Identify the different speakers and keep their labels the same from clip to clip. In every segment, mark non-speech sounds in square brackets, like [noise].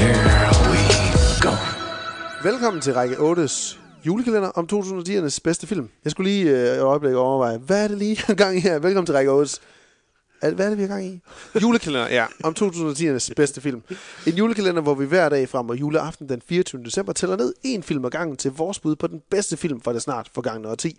Speaker 1: Here we go.
Speaker 2: Velkommen til række 8's julekalender om 2010'ernes bedste film. Jeg skulle lige øh, et øjeblik overveje, hvad er det lige i gang her? Velkommen til række 8's. Er- Hvad er det, vi i gang i? Julekalender, ja, om 2010'ernes bedste film. En julekalender, hvor vi hver dag frem mod juleaften den 24. december tæller ned en film ad gangen til vores bud på den bedste film for det snart forgangne årti.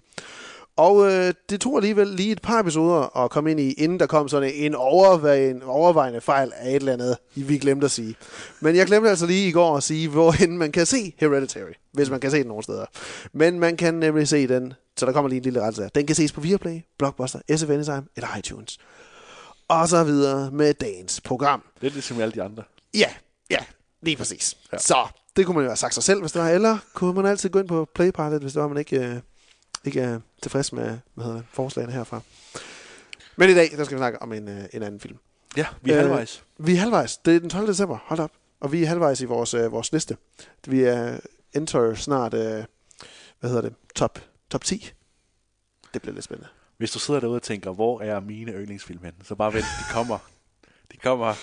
Speaker 2: Og øh, det tog alligevel lige et par episoder at komme ind i, inden der kom sådan en overvejende, overvejende fejl af et eller andet, vi glemte at sige. Men jeg glemte altså lige i går at sige, hvorhen man kan se Hereditary, hvis man kan se den nogle steder. Men man kan nemlig se den, så der kommer lige en lille rettelse her. Den kan ses på Viaplay, Blockbuster, SF Anytime eller iTunes. Og så videre med dagens program.
Speaker 3: Det er ligesom alle de andre.
Speaker 2: Ja, ja, lige præcis. Ja. Så det kunne man jo have sagt sig selv, hvis det var. Eller kunne man altid gå ind på Playpilot, hvis det var, man ikke, øh, ikke er tilfreds med hvad hedder det, forslagene herfra. Men i dag, der skal vi snakke om en, øh, en anden film.
Speaker 3: Ja, vi er
Speaker 2: Øh,
Speaker 3: halvvejs.
Speaker 2: Vi er halvvejs. Det er den 12. december. Hold op. Og vi er halvvejs i vores, øh, vores liste. Vi er enter snart, øh, hvad hedder det, top, top 10. Det bliver lidt spændende.
Speaker 3: Hvis du sidder derude og tænker, hvor er mine yndlingsfilm henne? Så bare vent, de kommer. De kommer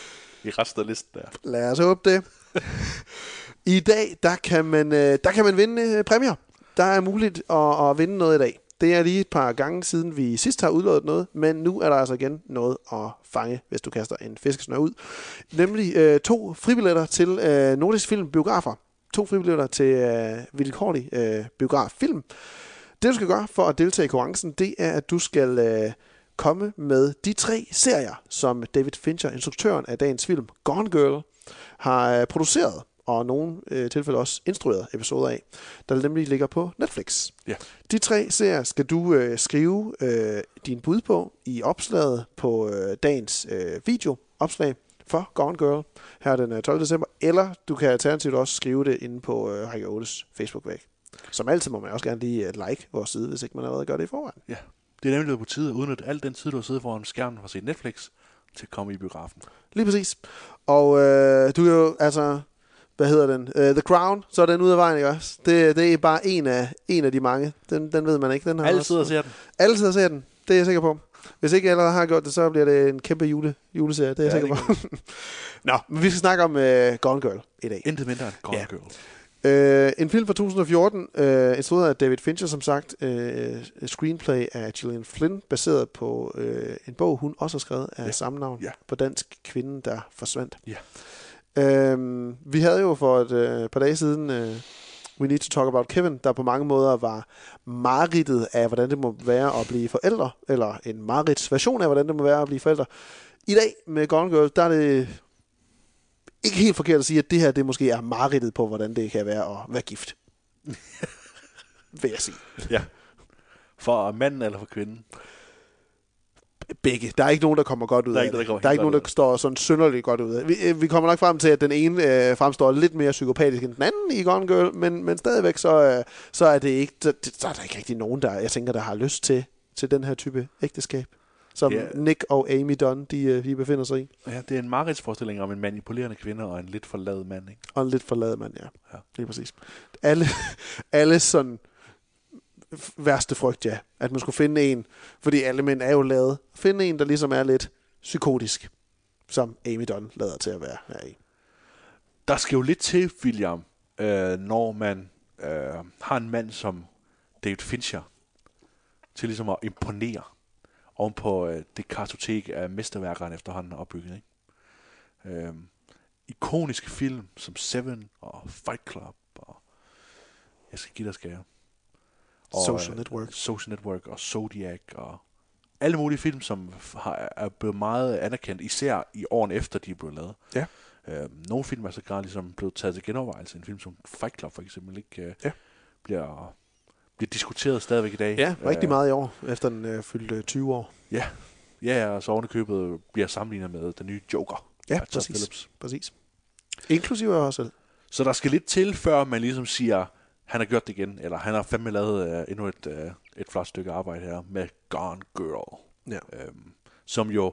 Speaker 3: i resten af listen der.
Speaker 2: Lad os håbe det. I dag, der kan man, øh, der kan man vinde øh, præmier. Der er muligt at, at vinde noget i dag. Det er lige et par gange siden, vi sidst har udlået noget, men nu er der altså igen noget at fange, hvis du kaster en fiskesnør ud. Nemlig øh, to fribilletter til øh, Nordisk Film Biografer. To fribilletter til øh, vilkårlig øh, biograffilm. Det du skal gøre for at deltage i konkurrencen, det er, at du skal øh, komme med de tre serier, som David Fincher, instruktøren af dagens film Gone Girl, har øh, produceret og nogle øh, tilfælde også instrueret episoder af, der nemlig ligger på Netflix.
Speaker 3: Ja.
Speaker 2: De tre serier skal du øh, skrive øh, din bud på i opslaget på øh, dagens øh, videoopslag for Gone Girl her den øh, 12. december, eller du kan alternativt også skrive det inde på øh, Række 8's Facebook-væg. Som altid må man også gerne lige øh, like vores side, hvis ikke man allerede gør det i forvejen.
Speaker 3: Ja. Det er nemlig på tide at udnytte al den tid, du har siddet foran skærmen og set Netflix, til at komme i biografen.
Speaker 2: Lige præcis. Og øh, du er jo, altså, hvad hedder den? Uh, The Crown, så er den ude af vejen, ikke også? Det, det er bare en af, en af de mange. Den, den ved man ikke. Den har
Speaker 3: Alle sidder og ser den.
Speaker 2: Alle sidder og ser den. Det er jeg sikker på. Hvis ikke allerede har gjort det, så bliver det en kæmpe jule, juleserie. Det er jeg
Speaker 3: Ja,
Speaker 2: sikker på. [laughs] Nå, men vi skal snakke om uh, Gone Girl i dag.
Speaker 3: Intet mindre end Gone
Speaker 2: Ja.
Speaker 3: Girl.
Speaker 2: Uh, en film fra 2014, uh, instrueret af David Fincher, som sagt. Uh, screenplay af Gillian Flynn, baseret på uh, en bog, hun også har skrevet af
Speaker 3: Ja.
Speaker 2: samme navn.
Speaker 3: Ja.
Speaker 2: På dansk Kvinden, der forsvandt.
Speaker 3: Ja.
Speaker 2: Øhm, vi havde jo for et øh, par dage siden øh, We Need to Talk About Kevin, der på mange måder var maridtet af, hvordan det må være at blive forældre, eller en marits version af, hvordan det må være at blive forældre. I dag med Gone Girl, der er det ikke helt forkert at sige, at det her det måske er maridtet på, hvordan det kan være at være gift. [laughs] Vil jeg sige.
Speaker 3: Ja. For manden eller for kvinden.
Speaker 2: Begge. Der er ikke nogen, der kommer godt ud
Speaker 3: Der er
Speaker 2: af
Speaker 3: ikke der
Speaker 2: det. Der er ikke nogen, der står sådan synderligt godt ud af. Vi, øh, vi kommer nok frem til, at den ene øh, fremstår lidt mere psykopatisk end den anden i Gone Girl, men, men stadigvæk så, øh, så er det ikke, så, så er der ikke rigtig nogen, der, jeg tænker, der har lyst til, til den her type ægteskab, som yeah. Nick og Amy Dunn, de, øh, de befinder sig i.
Speaker 3: Ja, det er en mareridsforestilling om en manipulerende kvinde og en lidt forladet mand, ikke?
Speaker 2: Og en lidt forladet mand, ja.
Speaker 3: Ja.
Speaker 2: Lige præcis. Alle, [laughs] alle sådan værste frygt, ja. At man skulle finde en, fordi alle mænd er jo lavet. Finde en, der ligesom er lidt psykotisk, som Amy Dunn lader til at være her i.
Speaker 3: Der skal jo lidt til, William, øh, når man øh, har en mand som David Fincher til ligesom at imponere oven på øh, det kartotek af mesterværkerne han efterhånden opbygget. Ikke? Øh, ikoniske film som Seven og Fight Club og jeg skal give dig skære.
Speaker 2: Social
Speaker 3: øh,
Speaker 2: Network.
Speaker 3: Social Network og Zodiac og alle mulige film, som har, er blevet meget anerkendt, især i årene efter, de er blevet lavet.
Speaker 2: Ja.
Speaker 3: Øh, nogle film er så grad ligesom blevet taget til genovervejelse. En film som Fight Club for eksempel ikke øh,
Speaker 2: Ja.
Speaker 3: bliver, bliver diskuteret stadigvæk i dag.
Speaker 2: Ja, rigtig
Speaker 3: Øh,
Speaker 2: meget i år, efter den øh, fyldte 20 år.
Speaker 3: Ja, ja og så ovenikøbet bliver sammenlignet med den nye Joker.
Speaker 2: Ja, præcis.
Speaker 3: Phillips.
Speaker 2: præcis. Inklusive os selv.
Speaker 3: Så der skal lidt til, før man ligesom siger, han har gjort det igen, eller han har fandme lavet uh, endnu et, uh, et flot stykke arbejde her med Gone Girl,
Speaker 2: Ja.
Speaker 3: øhm, som jo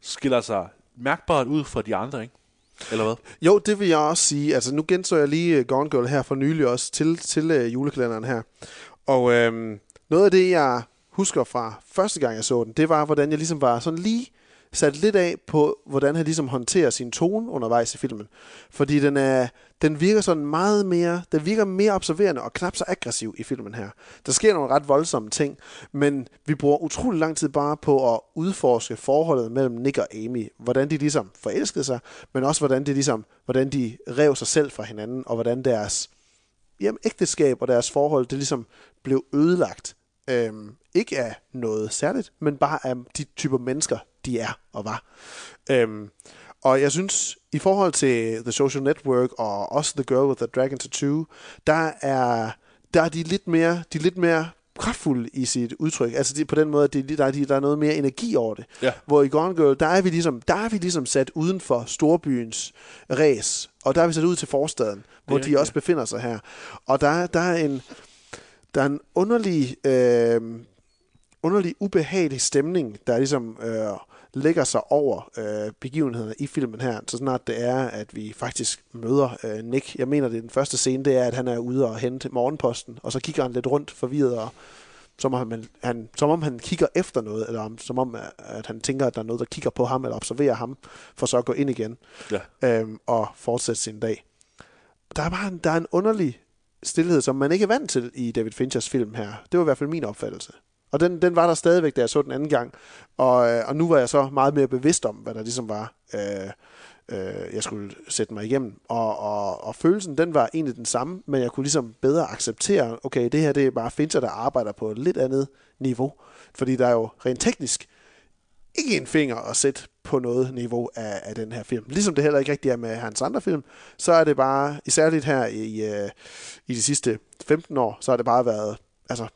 Speaker 3: skiller sig mærkbart ud fra de andre, ikke? Eller hvad?
Speaker 2: Jo, det vil jeg også sige. Altså, nu genså jeg lige øh, Gone Girl her for nylig også til, til øh, julekalenderen her. Og øhm, noget af det, jeg husker fra første gang, jeg så den, det var, hvordan jeg ligesom var sådan lige sat lidt af på, hvordan han ligesom håndterer sin tone undervejs i filmen. Fordi den, er, den virker sådan meget mere, den virker mere observerende og knap så aggressiv i filmen her. Der sker nogle ret voldsomme ting, men vi bruger utrolig lang tid bare på at udforske forholdet mellem Nick og Amy. Hvordan de ligesom forelskede sig, men også hvordan de ligesom, hvordan de rev sig selv fra hinanden, og hvordan deres jamen, ægteskab og deres forhold, det ligesom blev ødelagt. Øhm, ikke af noget særligt, men bare af de typer mennesker, de er og var. Øhm, og jeg synes, i forhold til The Social Network og også The Girl with the Dragon Tattoo, der er, der er de lidt mere, de lidt mere kraftfulde i sit udtryk. Altså de, på den måde, at de, der, er, de, der er noget mere energi over det.
Speaker 3: Ja.
Speaker 2: Hvor i Gone Girl, der er vi ligesom, der er vi ligesom sat uden for storbyens ræs. Og der er vi sat ud til forstaden, hvor de
Speaker 3: rigtigt,
Speaker 2: også befinder sig her. Og der, er- der er en, der er en underlig, øh, underlig ubehagelig stemning, der ligesom øh, lægger sig over øh, begivenhederne i filmen her, så snart det er, at vi faktisk møder øh, Nick. Jeg mener, det er den første scene, det er, at han er ude og hente morgenposten, og så kigger han lidt rundt forvirret, og som om han, han, som om han kigger efter noget, eller om, som om, at- at han tænker, at der er noget, der kigger på ham, eller observerer ham, for så at gå ind igen
Speaker 3: Ja.
Speaker 2: øhm, og fortsætte sin dag. Der er bare en, der er en underlig stillhed, som man ikke er vant til i David Finchers film her. Det var i hvert fald min opfattelse. Og den, den var der stadigvæk, da jeg så den anden gang. Og, øh, og nu var jeg så meget mere bevidst om, hvad der ligesom var, øh, øh, jeg skulle sætte mig igennem. Og, og, og følelsen, den var egentlig den samme, men jeg kunne ligesom bedre acceptere, okay, det her det er bare Fincher, der arbejder på et lidt andet niveau. Fordi der er jo rent teknisk ikke en finger at sætte på noget niveau af, af den her film. Ligesom det heller ikke rigtig er med hans andre film, så er det bare, især lidt her i, øh, i de sidste 15 år, så har det bare været, altså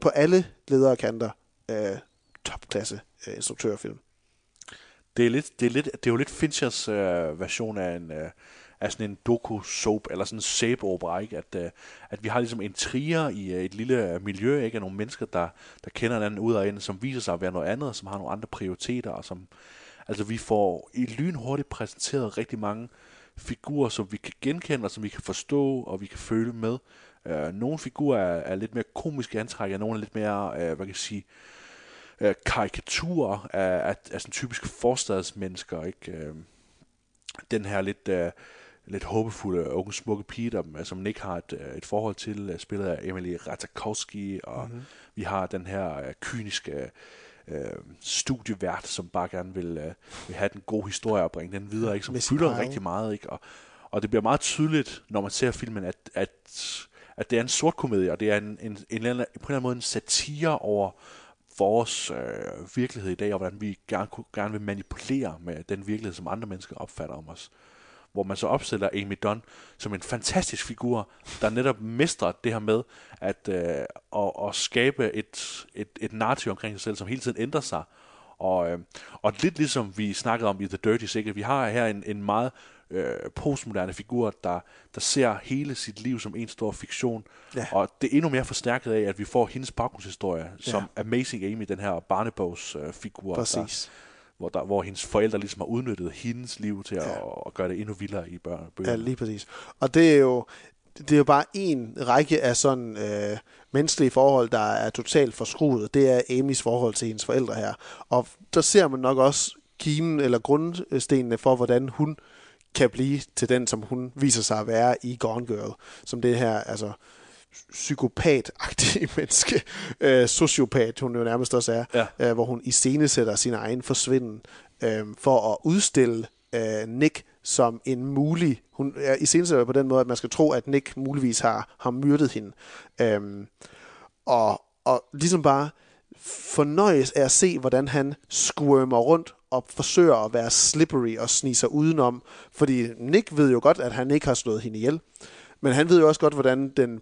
Speaker 2: på alle ledere kanter, øh, topklasse øh, instruktørfilm.
Speaker 3: Det er, lidt, det, er lidt, det er jo lidt Finchers øh, version af, en, øh, af sådan en doku-soap, eller sådan en sæbeopera, ikke? At, øh, at vi har ligesom en trier i øh, et lille øh, miljø, ikke? Af nogle mennesker, der, der kender hinanden ud og ind, som viser sig at være noget andet, og som har nogle andre prioriteter, og som, altså vi får i lynhurtigt præsenteret rigtig mange figurer, som vi kan genkende, og som vi kan forstå, og vi kan føle med. Øh, nogle figurer er, er lidt mere komiske antræk, og nogle er lidt mere, øh, hvad kan jeg sige, øh, karikaturer af, af, af sådan typiske forstadsmennesker, ikke? Øh, den her lidt, øh, lidt håbefulde unge smukke pige, der, øh, som Nick har et, øh, et forhold til, øh, spillet af Emily Ratajkowski, og mm-hmm. vi har den her øh, kyniske øh, studievært, som bare gerne vil, øh, vil have den gode historie og bringe den videre, ikke? som fylder rigtig meget. Ikke? Og, og det bliver meget tydeligt, når man ser filmen, at, at, at det er en sort komedie, og det er en, en, en, en, på en eller anden måde en satire over vores øh, virkelighed i dag, og hvordan vi gerne, kunne- gerne vil manipulere med den virkelighed, som andre mennesker opfatter om os. Hvor man så opstiller Amy Dunn som en fantastisk figur, der netop mestrer det her med at, øh, at, at skabe et, et, et narrativ omkring sig selv, som hele tiden ændrer sig. Og, øh, og lidt ligesom vi snakkede om i The Dirty Secret, vi har her en, en meget øh, postmoderne figur, der, der ser hele sit liv som en stor fiktion.
Speaker 2: Ja.
Speaker 3: Og det er endnu mere forstærket af, at vi får hendes baggrundshistorie som Amazing Amy, den her barnebogsfigur, øh, figur, der,
Speaker 2: Præcis.
Speaker 3: hvor, der, hvor hendes forældre ligesom har udnyttet hendes liv til at, at gøre det endnu vildere i børn.
Speaker 2: Ja,
Speaker 3: bøgerne.
Speaker 2: lige præcis. Og det er jo, det er jo bare en række af sådan øh, menneskelige forhold, der er totalt forskruet. Det er Amys forhold til hendes forældre her. Og der ser man nok også kimen eller grundstenene for, hvordan hun kan blive til den, som hun viser sig at være i Gone Girl. Som det her, altså psykopat-agtige [laughs] menneske, øh, sociopat, hun jo nærmest også er,
Speaker 3: Ja.
Speaker 2: øh, hvor hun iscenesætter sin egen forsvinden øh, for at udstille øh, Nick som en mulig... Hun er iscenesætter på den måde, at man skal tro, at Nick muligvis har, har myrdet hende. Øh, og, og ligesom bare fornøjes af at se, hvordan han squirmer rundt og forsøger at være slippery og snige sig udenom. Fordi Nick ved jo godt, at han ikke har slået hende ihjel. Men han ved jo også godt, hvordan den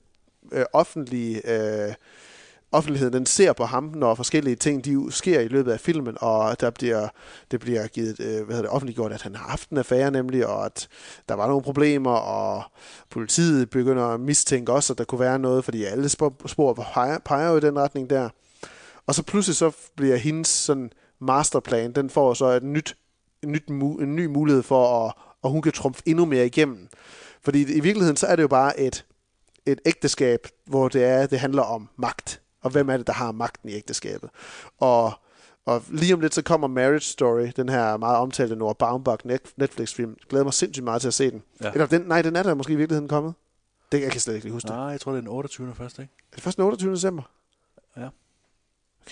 Speaker 2: øh, offentlige øh, offentligheden den ser på ham, når forskellige ting de sker i løbet af filmen, og der bliver, det bliver givet, øh, hvad hedder det, offentliggjort, at han har haft en affære nemlig, og at der var nogle problemer, og politiet begynder at mistænke også, at der kunne være noget, fordi alle spor, spor peger, peger jo i den retning der. Og så pludselig så bliver hendes sådan masterplan, den får så et nyt, en, nyt, en ny mulighed for, at, at hun kan trumfe endnu mere igennem. Fordi i virkeligheden, så er det jo bare et, et ægteskab, hvor det er, det handler om magt. Og hvem er det, der har magten i ægteskabet? Og, og lige om lidt, så kommer Marriage Story, den her meget omtalte Noah Baumbach net- Netflix-film. Jeg glæder mig sindssygt meget til at se den.
Speaker 3: Ja.
Speaker 2: Eller den, nej, den er der måske i virkeligheden kommet. Det jeg kan slet ikke huske det.
Speaker 3: Nej, jeg tror, det er den 28. først, ikke?
Speaker 2: Er det først den 28. december?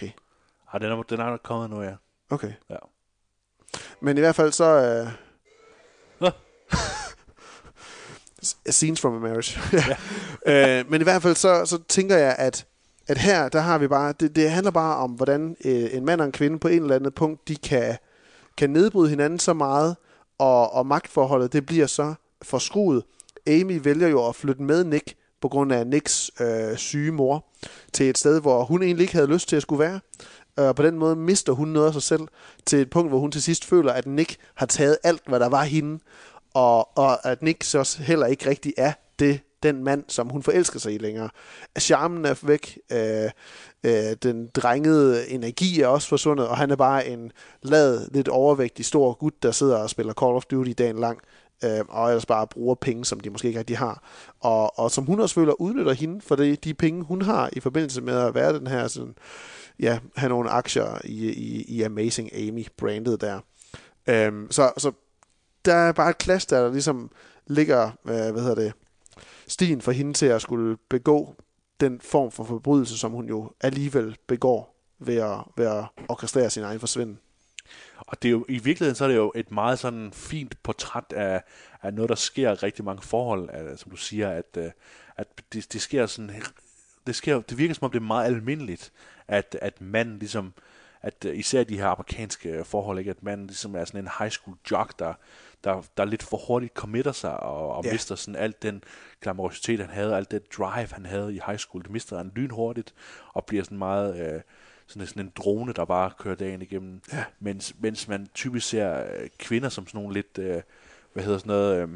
Speaker 3: Ja.
Speaker 2: Okay.
Speaker 3: Ej, den er, den er kommet nu, ja.
Speaker 2: Okay.
Speaker 3: Ja.
Speaker 2: Men i hvert fald så...
Speaker 3: Nå.
Speaker 2: scenes from a marriage. [laughs] ja. [laughs] øh, men i hvert fald så, så tænker jeg, at, at her, der har vi bare... Det, det handler bare om, hvordan øh, en mand og en kvinde på en eller anden punkt, de kan, kan nedbryde hinanden så meget, og, og magtforholdet, det bliver så forskruet. Amy vælger jo at flytte med Nick, på grund af Nicks øh, syge mor, til et sted, hvor hun egentlig ikke havde lyst til at skulle være. Øh, og på den måde mister hun noget af sig selv til et punkt, hvor hun til sidst føler, at Nick har taget alt, hvad der var hende, og, og at Nick så heller ikke rigtig er det, den mand, som hun forelsker sig i længere. Charmen er væk, øh, øh, den drengede energi er også forsvundet, og han er bare en lad, lidt overvægtig stor gut, der sidder og spiller Call of Duty dagen lang, øh, og ellers bare bruger penge, som de måske ikke rigtig har. Og, og som hun også føler udnytter hende for det, de penge, hun har i forbindelse med at være den her sådan, ja, have nogle aktier i, i, i Amazing Amy-brandet der. Øh, så, så der er bare et klasse, der ligesom ligger, øh, hvad hedder det, stien for hende til at skulle begå den form for forbrydelse, som hun jo alligevel begår ved at, ved at orkestrere sin egen forsvinden.
Speaker 3: Og det er jo, i virkeligheden så er det jo et meget sådan fint portræt af, af noget, der sker rigtig mange forhold, af, som du siger, at, øh, at det, det sker sådan, det, sker, det virker som om det er meget almindeligt, at, at manden ligesom, at øh, især de her amerikanske forhold, ikke, at manden ligesom er sådan en high school jock, der, der, der lidt for hurtigt committer sig og, og yeah. mister sådan alt den glamourositet, han havde, alt det drive, han havde i high school, det mister han lynhurtigt og bliver sådan meget... Øh, sådan, sådan en drone, der bare kører dagen igennem.
Speaker 2: Ja.
Speaker 3: Mens, mens man typisk ser øh, kvinder som sådan nogle lidt, øh, hvad hedder sådan noget, øh,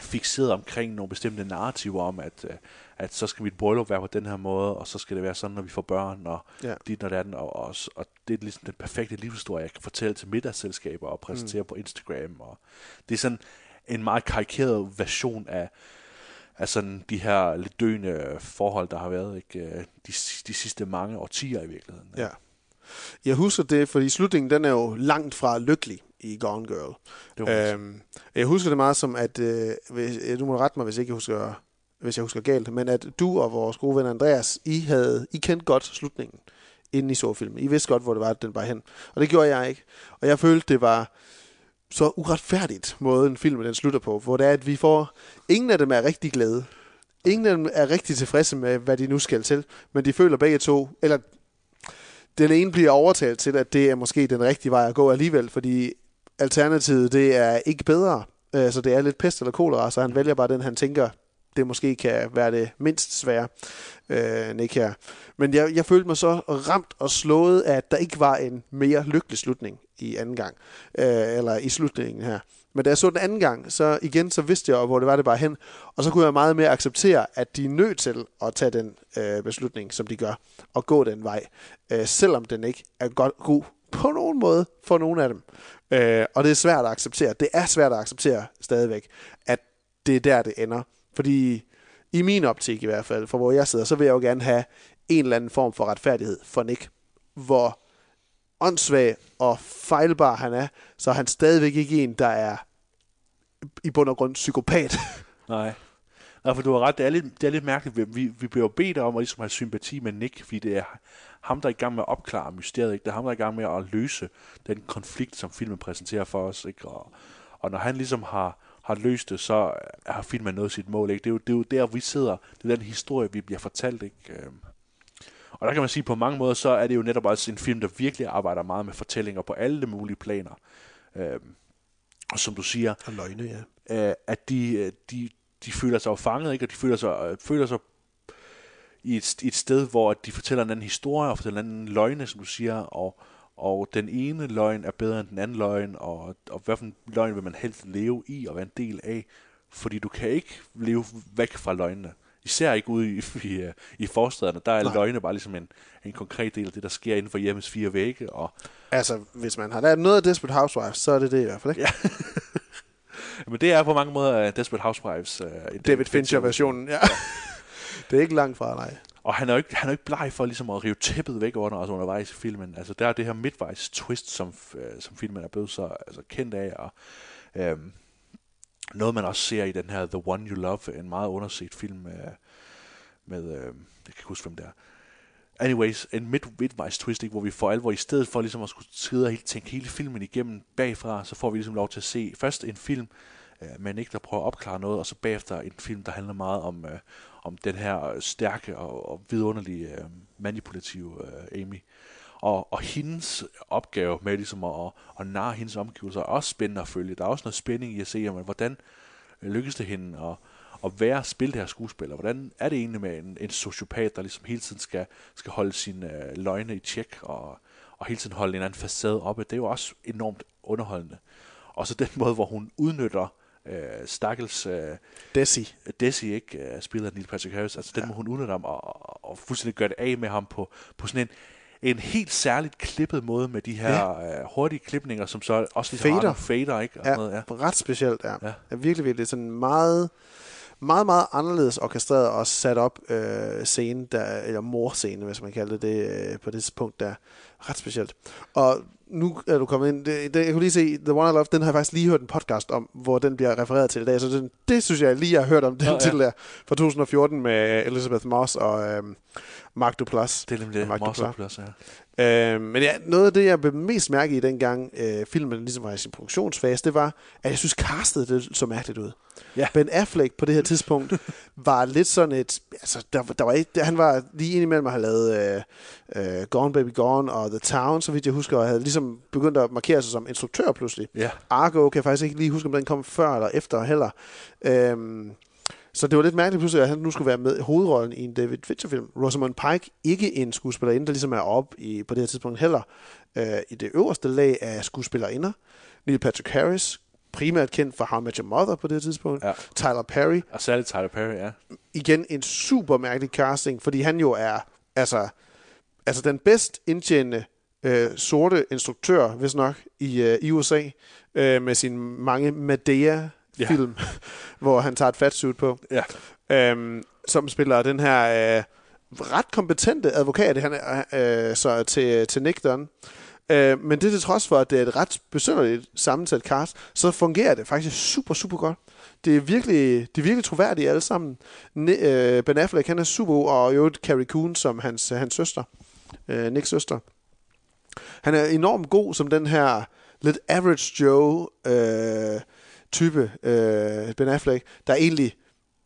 Speaker 3: fixeret omkring nogle bestemte narrativer om, at, øh, at så skal mit bryllup være på den her måde, og så skal det være sådan, når vi får børn, og
Speaker 2: Ja.
Speaker 3: dit og datten, og, og, og det er ligesom den perfekte livshistorie, jeg kan fortælle til middagsselskaber og præsentere mm. på Instagram. Og det er sådan en meget karikeret version af, af sådan de her lidt døende forhold, der har været ikke, øh, de, de sidste mange årtier i virkeligheden.
Speaker 2: Ja. Jeg husker det, fordi slutningen den er jo langt fra lykkelig i Gone Girl.
Speaker 3: Det øh,
Speaker 2: Øhm, jeg husker det meget som, at øh, hvis, øh, du må rette mig, hvis ikke jeg husker, hvis jeg husker galt, men at du og vores gode ven Andreas, I, havde, I kendte godt slutningen, inden I så filmen. I vidste godt, hvor det var, den var hen. Og det gjorde jeg ikke. Og jeg følte, det var så uretfærdigt, måden filmen den slutter på, hvor det er, at vi får... Ingen af dem er rigtig glade. Ingen af dem er rigtig tilfredse med, hvad de nu skal til, men de føler begge to, eller den ene bliver overtalt til, at det er måske den rigtige vej at gå alligevel, fordi alternativet, det er ikke bedre. Øh, så det er lidt pest eller kolera, så han vælger bare den, han tænker, det måske kan være det mindst svære, øh, Nick her. Men jeg, jeg følte mig så ramt og slået af, at der ikke var en mere lykkelig slutning i anden gang, øh, eller i slutningen her. Men da jeg så den anden gang, så igen, så vidste jeg, hvor det var det bare hen. Og så kunne jeg meget mere acceptere, at de er nødt til at tage den øh, beslutning, som de gør, og gå den vej. Øh, selvom den ikke er godt god på nogen måde for nogen af dem. Øh, og det er svært at acceptere. Det er svært at acceptere stadigvæk, at det er der, det ender. Fordi i min optik i hvert fald, for hvor jeg sidder, så vil jeg jo gerne have en eller anden form for retfærdighed for Nick. Hvor åndssvag og fejlbar han er, så er han stadigvæk ikke en, der er i bund og grund psykopat. [laughs]
Speaker 3: Nej. Nej, for du har ret, det er lidt, det er lidt mærkeligt. Vi- Vi, bliver jo bedt om at ligesom have sympati med Nick, fordi det er ham, der er i gang med at opklare mysteriet. Ikke? Det er ham, der er i gang med at løse den konflikt, som filmen præsenterer for os. Ikke? Og, og når han ligesom har, har løst det, så har filmen nået sit mål. Ikke? Det, er jo, det er jo der, vi sidder. Det er den historie, vi bliver fortalt. Ikke? Øhm. Og der kan man sige, på mange måder, så er det jo netop også en film, der virkelig arbejder meget med fortællinger på alle mulige planer. Øhm. Og som du siger,
Speaker 2: Og løgne, ja.
Speaker 3: øh, at de, øh, de, de føler sig jo fanget, ikke? og de føler sig, øh, føler sig i et, et sted, hvor de fortæller en anden historie og fortæller en anden løgne, som du siger, og, og den ene løgn er bedre end den anden løgn, og, og hvilken løgn vil man helst leve i og være en del af, fordi du kan ikke leve væk fra løgnene. Især ikke ude i, i, øh, i forstederne. Der er
Speaker 2: Nej.
Speaker 3: løgne bare ligesom en, en konkret del af det, der sker inden for hjemmes fire vægge. Og,
Speaker 2: Altså, hvis man har lært noget af Desperate Housewives, så er det det i hvert fald, ikke?
Speaker 3: Ja. [laughs] men det er på mange måder uh, Desperate Housewives. Uh,
Speaker 2: David Fincher-versionen, ja. [laughs] det er ikke langt fra, nej.
Speaker 3: Og han er jo ikke, han er ikke bleg for ligesom at rive tæppet væk under os undervejs i filmen. Altså, der er det her midtvejs twist, som, øh, som filmen er blevet så altså, kendt af. Og, øh, noget, man også ser i den her The One You Love, en meget underset film med, med øh, jeg kan ikke huske, hvem det er. Anyways, en mid, midtvejs twist, ikke, hvor vi for alvor, i stedet for ligesom at skulle sidde og helt, tænke hele filmen igennem bagfra, så får vi ligesom lov til at se først en film, øh, men ikke der prøver at opklare noget, og så bagefter en film, der handler meget om, øh, om den her øh, stærke og, og vidunderlige øh, manipulative øh, Amy. Og, og hendes opgave med ligesom at, at narre hendes omgivelser er også spændende at følge. Der er også noget spænding i at se, jamen, hvordan øh, lykkes det hende at, at være spille det her skuespiller? Hvordan er det egentlig med en, en sociopat, der ligesom hele tiden skal, skal holde sine øh, løgne i tjek og, og hele tiden holde en anden facade oppe? Det er jo også enormt underholdende. Og så den [laughs] måde, hvor hun udnytter øh, stakkels øh,
Speaker 2: Desi.
Speaker 3: Desi, ikke? Øh, spillet af Neil Patrick Harris. Altså den, ja. hvor hun udnytter ham og, og, og fuldstændig gør det af med ham på, på sådan en en helt særligt klippet måde med de her ja. øh, hurtige klipninger, som så også ligesom
Speaker 2: Fader.
Speaker 3: fader, ikke? Og
Speaker 2: Ja,
Speaker 3: noget, ja.
Speaker 2: ret specielt, ja.
Speaker 3: Ja.
Speaker 2: ja. virkelig, virkelig sådan meget, meget, meget anderledes orkestreret og sat op øh, scene, der, eller morscene, hvis man kalder det, det øh, på det punkt der. Ret specielt. Og nu er du kommet ind, det, det, jeg kunne lige se, The One I Love, den har jeg faktisk lige hørt en podcast om, hvor den bliver refereret til i dag, så den, det synes jeg lige, jeg har hørt om, den oh,
Speaker 3: ja.
Speaker 2: til der, fra 2014 med Elizabeth Moss og øh, Mark Duplass.
Speaker 3: Det er nemlig. Plus, ja.
Speaker 2: Øh, men ja, noget af det, jeg blev mest mærke i dengang øh, filmen ligesom var i sin produktionsfase, det var, at jeg synes, castet det så mærkeligt ud.
Speaker 3: Ja.
Speaker 2: Ben Affleck på det her tidspunkt [laughs] var lidt sådan et... Altså, der, der var et, han var lige indimellem at have lavet øh, øh, Gone Baby Gone og The Town, så vidt jeg husker, og havde ligesom begyndt at markere sig som instruktør pludselig.
Speaker 3: Ja.
Speaker 2: Argo kan jeg faktisk ikke lige huske, om den kom før eller efter heller. Øhm, så det var lidt mærkeligt pludselig, at han nu skulle være med i hovedrollen i en David Fincher-film. Rosamund Pike, ikke en skuespillerinde, der ligesom er op i, på det her tidspunkt heller, øh, i det øverste lag af skuespillerinder. Neil Patrick Harris, primært kendt for How I Met Your Mother på det her tidspunkt.
Speaker 3: Ja.
Speaker 2: Tyler Perry,
Speaker 3: Og særligt Tyler Perry, ja.
Speaker 2: igen en super mærkelig casting, fordi han jo er altså, altså den bedst indtjenende øh, sorte instruktør, hvis nok, i, øh, i USA, øh, med sine mange Medea-film, ja. [laughs] hvor han tager et fatsuit på,
Speaker 3: Ja.
Speaker 2: øhm, som spiller den her øh, ret kompetente advokat, han er øh, så til, til Nick Dunn. Øh, men det til trods for, at det er et ret besynderligt sammensat cast, så fungerer det faktisk super, super godt. Det er virkelig, det er virkelig troværdigt alle sammen. Ne- øh, ben Affleck, han er super god, og øvrigt Carrie Coon som hans, hans søster, øh, Nicks søster. Han er enormt god som den her lidt average Joe øh, type, øh, Ben Affleck, der egentlig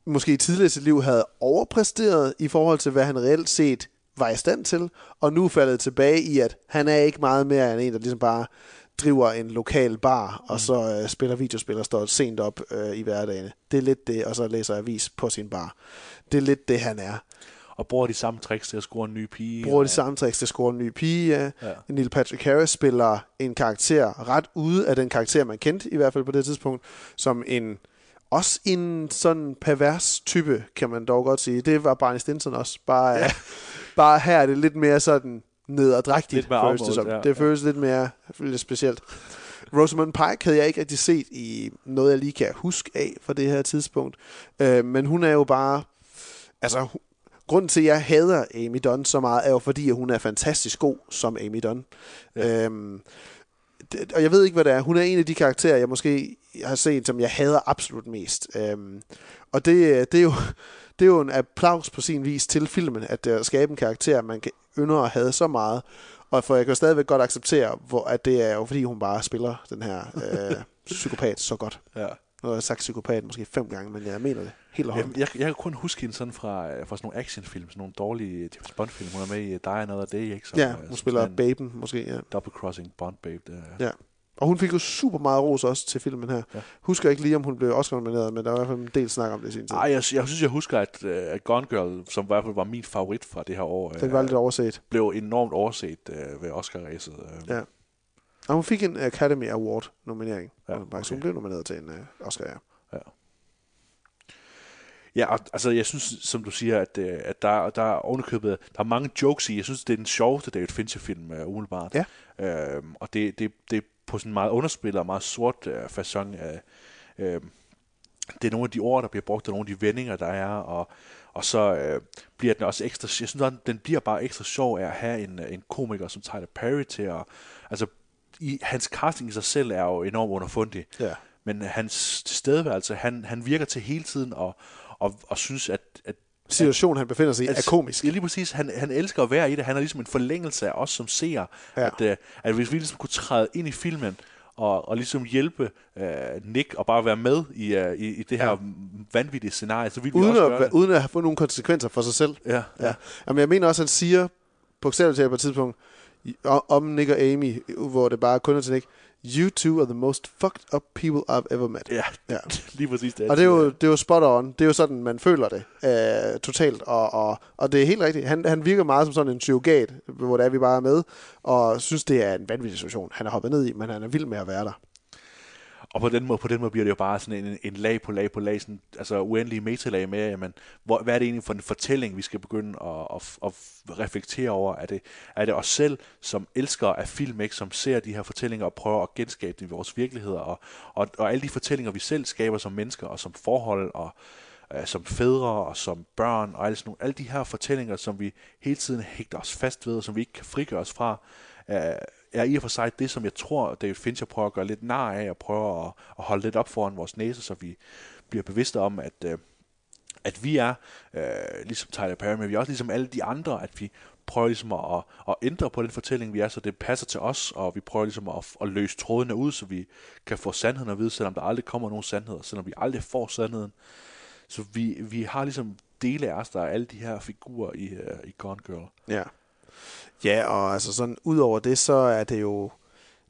Speaker 2: måske i tidligere i sit liv havde overpræsteret i forhold til, hvad han reelt set var i stand til, og nu faldet tilbage i, at han er ikke meget mere end en, der ligesom bare driver en lokal bar, og så øh, spiller videospil og står sent op øh, i hverdagen. Det er lidt det, og så læser avis på sin bar. Det er lidt det, han er.
Speaker 3: Og bruger de samme tricks til at score en ny pige.
Speaker 2: Bruger
Speaker 3: og,
Speaker 2: de samme tricks til at score en ny pige. Ja.
Speaker 3: Ja.
Speaker 2: Neil Patrick Harris spiller en karakter ret ude af den karakter, man kendte, i hvert fald på det tidspunkt, som en også en sådan pervers type, kan man dog godt sige. Det var Barney Stinson også. Bare, ja. [laughs] bare her er det lidt mere sådan nederdrægtigt,
Speaker 3: Lidt mere
Speaker 2: føles det som.
Speaker 3: ja.
Speaker 2: Det føles lidt mere lidt specielt. Rosamund Pike havde jeg ikke rigtig set i noget, jeg lige kan huske af fra det her tidspunkt. Øh, men hun er jo bare... Altså, grunden til, at jeg hader Amy Dunn så meget, er jo fordi, at hun er fantastisk god som Amy Dunn. Ja. Øhm, det, og jeg ved ikke, hvad det er. Hun er en af de karakterer, jeg måske har set, som jeg hader absolut mest. Øhm, og det, det, er jo, [laughs] det er jo en applaus på sin vis til filmen, at der skabe en karakter, man kan ynder at have så meget. Og for jeg kan stadigvæk godt acceptere, hvor, at det er jo fordi, hun bare spiller den her øh, [laughs] psykopat så godt.
Speaker 3: Ja.
Speaker 2: Nu har jeg sagt psykopat måske fem gange, men jeg mener det helt og
Speaker 3: Jeg, jeg, jeg kan kun huske hende sådan fra, øh, fra sådan nogle actionfilm, sådan nogle dårlige James Bond-film. Hun er med i Die Another Day, ikke? Som,
Speaker 2: Ja,
Speaker 3: øh,
Speaker 2: hun
Speaker 3: som
Speaker 2: spiller Baben måske, ja.
Speaker 3: Double-crossing Bond-babe. Der.
Speaker 2: Ja. Og hun fik jo super meget ros også til filmen her.
Speaker 3: Ja.
Speaker 2: Husker ikke lige, om hun blev også nomineret, men der var i hvert fald en del snak om det i sin tid.
Speaker 3: Ej, jeg, jeg synes, jeg husker, at, uh, at Gone Girl, som i hvert fald var min favorit fra det her år,
Speaker 2: Den var lidt overset.
Speaker 3: blev enormt overset uh, ved Oscar-ræset. Uh,
Speaker 2: Ja. Og hun fik en Academy Award-nominering.
Speaker 3: Ja,
Speaker 2: Ja, okay. Hun blev nomineret til en uh, Oscar, ja.
Speaker 3: Ja, og, altså jeg synes, som du siger, at, øh, at der, der er ovenikøbet, der er mange jokes i. Jeg synes, det er den sjoveste David Fincher-film, uh, umiddelbart.
Speaker 2: Ja.
Speaker 3: Øhm, og det, det, det er på sådan en meget underspillet og meget sort uh, fasong. Uh, uh, det er nogle af de ord, der bliver brugt, og nogle af de vendinger, der er, og, og så øh, bliver den også ekstra, jeg synes, den, den bliver bare ekstra sjov af at have en, en komiker som Tyler Perry til at, altså, i, hans casting i sig selv er jo enormt underfundig,
Speaker 2: Ja.
Speaker 3: men hans tilstedeværelse, han, han virker til hele tiden og, og, og synes, at, at
Speaker 2: Situationen, han befinder sig i, er komisk.
Speaker 3: Ja, lige præcis. Han, han elsker at være i det. Han er ligesom en forlængelse af os som seer.
Speaker 2: Ja.
Speaker 3: At, øh, at hvis vi ligesom kunne træde ind i filmen, og, og ligesom hjælpe øh, Nick og bare være med i, øh, i, i det her
Speaker 2: Ja.
Speaker 3: vanvittige scenarie, så ville vi
Speaker 2: Uden
Speaker 3: også
Speaker 2: at,
Speaker 3: gøre det.
Speaker 2: uden at have fået nogle konsekvenser for sig selv.
Speaker 3: Ja, ja.
Speaker 2: Ja. Jamen, jeg mener også, at han siger på et tidspunkt, om Nick og Amy, hvor det bare kun er til Nick, You two are the most fucked up people I've ever met.
Speaker 3: ja.
Speaker 2: Ja. [laughs]
Speaker 3: lige præcis det.
Speaker 2: Og det er, jo, det er jo spot on. Det er jo sådan, man føler det øh, totalt. Og, og, og det er helt rigtigt. Han, han virker meget som sådan en surrogat, hvor det er, vi bare er med, og synes, det er en vanvittig situation, han er hoppet ned i, men han er vild med at være der.
Speaker 3: Og på den måde, på den måde bliver det jo bare sådan en, en lag på lag på lag, sådan, altså uendelige metalag med, jamen, hvor, hvad er det egentlig for en fortælling, vi skal begynde at, at, at reflektere over? Er det, er det os selv, som elsker af film, ikke, som ser de her fortællinger og prøver at genskabe dem i vores virkeligheder, og, og, og alle de fortællinger, vi selv skaber som mennesker og som forhold, og øh, som fædre og som børn, og alle, sådan nogle, alle de her fortællinger, som vi hele tiden hægter os fast ved, og som vi ikke kan frigøre os fra, øh, er i og for sig det, som jeg tror, David Fincher prøver at gøre lidt nar af, og prøver at, at holde lidt op foran vores næse, så vi bliver bevidste om, at, øh, at vi er øh, ligesom Tyler Perry, men vi er også ligesom alle de andre, at vi prøver ligesom at, at ændre på den fortælling, vi er, så det passer til os, og vi prøver ligesom at, at løse trådene ud, så vi kan få sandheden at vide, selvom der aldrig kommer nogen sandhed, selvom vi aldrig får sandheden. Så vi, vi har ligesom dele af os, der er alle de her figurer i, uh, i Gone Girl.
Speaker 2: Ja. Ja, og altså sådan, ud over det, så er det jo,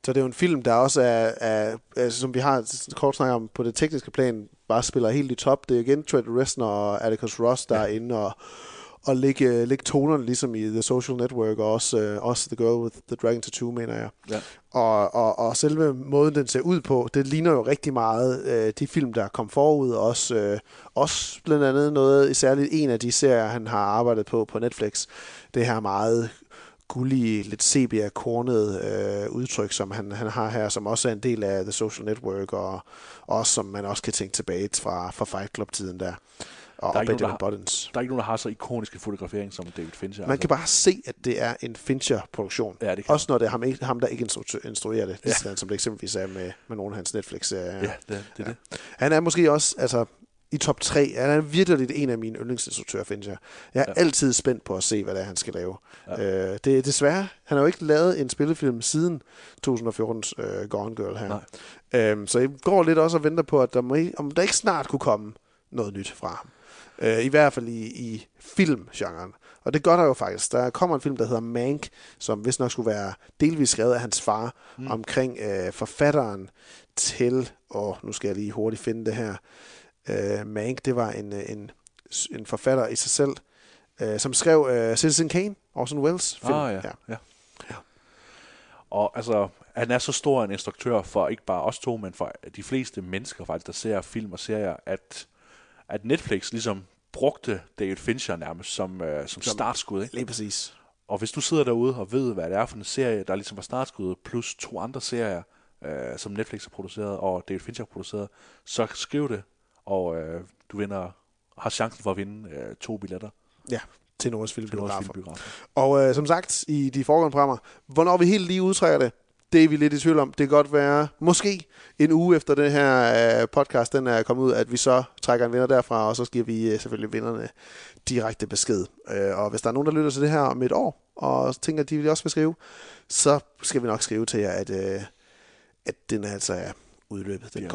Speaker 2: så er det jo en film, der også er, er altså, som vi har kort snakket om på det tekniske plan, bare spiller helt i top. Det er igen Trent Reznor og Atticus Ross, der ja. er inde og, og lægge, lægge tonerne, ligesom i The Social Network, og også, uh, også The Girl with the Dragon Tattoo, mener jeg.
Speaker 3: Ja.
Speaker 2: Og, og, og selve måden, den ser ud på, det ligner jo rigtig meget øh, de film, der kom forud. og Også, øh, også blandt andet noget, særligt en af de serier, han har arbejdet på på Netflix. Det her meget gullige, lidt sepia-kornet øh, udtryk, som han, han har her, som også er en del af The Social Network, og også som man også kan tænke tilbage fra, fra Fight Club-tiden der. Og,
Speaker 3: Der er nogen, der
Speaker 2: Buttons.
Speaker 3: Der er ikke nogen, der har så ikonisk en fotografering som David Fincher. altså.
Speaker 2: Man kan bare se, at det er en Fincher-produktion.
Speaker 3: Ja, det kan
Speaker 2: Også når det er ham, ikke- ham der ikke instru- instruerer det,
Speaker 3: Ja.
Speaker 2: ja. som det eksempelvis er med, med nogle af hans Netflix-serier.
Speaker 3: Ja, det, det er det.
Speaker 2: Han er måske også altså, i top 3. Han er virkelig en af mine yndlingsinstruktører, Fincher. Jeg er
Speaker 3: Ja.
Speaker 2: ja. altid spændt på at se, hvad det er, han skal lave. Ja. Øh, det desværre, han har jo ikke lavet en spillefilm siden 2014's øh, Gone Girl her.
Speaker 3: Nej.
Speaker 2: Øhm, så jeg går lidt også og venter på, at der må, om der ikke snart kunne komme noget nyt fra ham. Øh, I hvert fald i, i filmgenren. Og det gør der jo faktisk. Der kommer en film, der hedder Mank, som vist nok skulle være delvis skrevet af hans far, mm. omkring øh, forfatteren til, og nu skal jeg lige hurtigt finde det her, øh, Mank, det var en, øh, en, en forfatter i sig selv, øh, som skrev øh, Citizen Kane, Orson Welles film.
Speaker 3: Ah, ja. ja. ja. Og altså, han er så stor en instruktør for ikke bare os to, men for de fleste mennesker faktisk, der ser film og serier, at, at Netflix ligesom brugte David Fincher nærmest som, øh, som startskud. Ikke?
Speaker 2: Lige præcis.
Speaker 3: Og hvis du sidder derude og ved, hvad det er for en serie, der ligesom var startskuddet, plus to andre serier, øh, som Netflix har produceret, og David Fincher har produceret, så skriv det, og øh, du vinder, har chancen for at vinde øh, to billetter
Speaker 2: Ja, til Filmbiografer.
Speaker 3: filmbiografer.
Speaker 2: Og øh, som sagt, i de foregående programmer, hvornår vi helt lige udtrækker det, det er vi lidt i tvivl om. Det kan godt være, måske en uge efter den her øh, podcast, den er kommet ud, at vi så trækker en vinder derfra, og så giver vi øh, selvfølgelig vinderne direkte besked. Øh, og hvis der er nogen, der lytter til det her om et år, og tænker, at de vil også vil skrive, så skal vi nok skrive til jer, at, at den altså er udløbet, den
Speaker 3: Ja,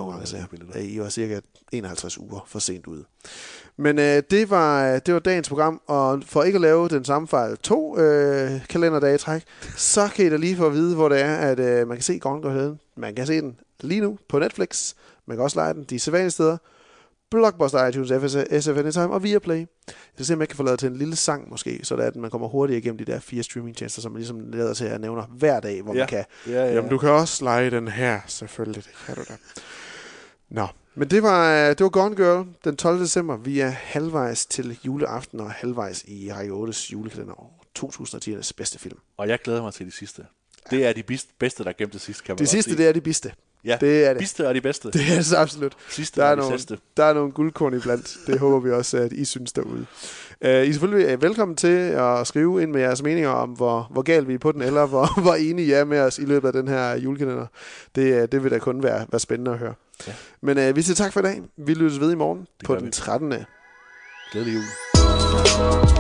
Speaker 3: udløbet.
Speaker 2: Øh, I var cirka 51 uger for sent ude. Men øh, det, var, det var dagens program, og for ikke at lave den samme fejl to øh, kalenderdage træk, så kan I da lige få at vide, hvor det er, at øh, man kan se Gone Girl. Man kan se den lige nu på Netflix. Man kan også lege den de sædvanlige steder. Blockbuster, iTunes, FS, SF Anytime og Viaplay. Jeg skal se, om jeg kan få lavet til en lille sang måske, så det er, at man kommer hurtigt igennem de der fire streamingtjenester, som man ligesom lader til at nævne hver dag, hvor
Speaker 3: Ja.
Speaker 2: man kan.
Speaker 3: Ja, ja.
Speaker 2: Jamen, du kan også lege den her, selvfølgelig. Det kan du da. Nå, men det var, det var Gone Girl den 12. december. Vi er halvvejs til juleaften og halvvejs i Række 8's julekalender over 2010'ernes bedste film.
Speaker 3: Og jeg glæder mig til de sidste. Det er de bedste, der er gemt sidst, kan man
Speaker 2: De sidste,
Speaker 3: sige.
Speaker 2: det er de bedste.
Speaker 3: Ja,
Speaker 2: det er det.
Speaker 3: Bedste er de bedste.
Speaker 2: Det er det så absolut.
Speaker 3: Sidste
Speaker 2: Der
Speaker 3: er
Speaker 2: er,
Speaker 3: de
Speaker 2: nogle,
Speaker 3: sidste.
Speaker 2: der er nogle guldkorn iblandt. Det håber vi også, at I synes derude. Uh, I er selvfølgelig øh, velkommen til at skrive ind med jeres meninger om, hvor, hvor galt vi er på den, eller hvor, [laughs] hvor enige I er med os i løbet af den her julekalender. Det, øh, det vil da kun være, være spændende at høre.
Speaker 3: Ja.
Speaker 2: Men uh, vi siger tak for i dag. Vi lyttes ved i morgen på
Speaker 3: gør
Speaker 2: den
Speaker 3: vi.
Speaker 2: 13.
Speaker 3: Glædelig jul.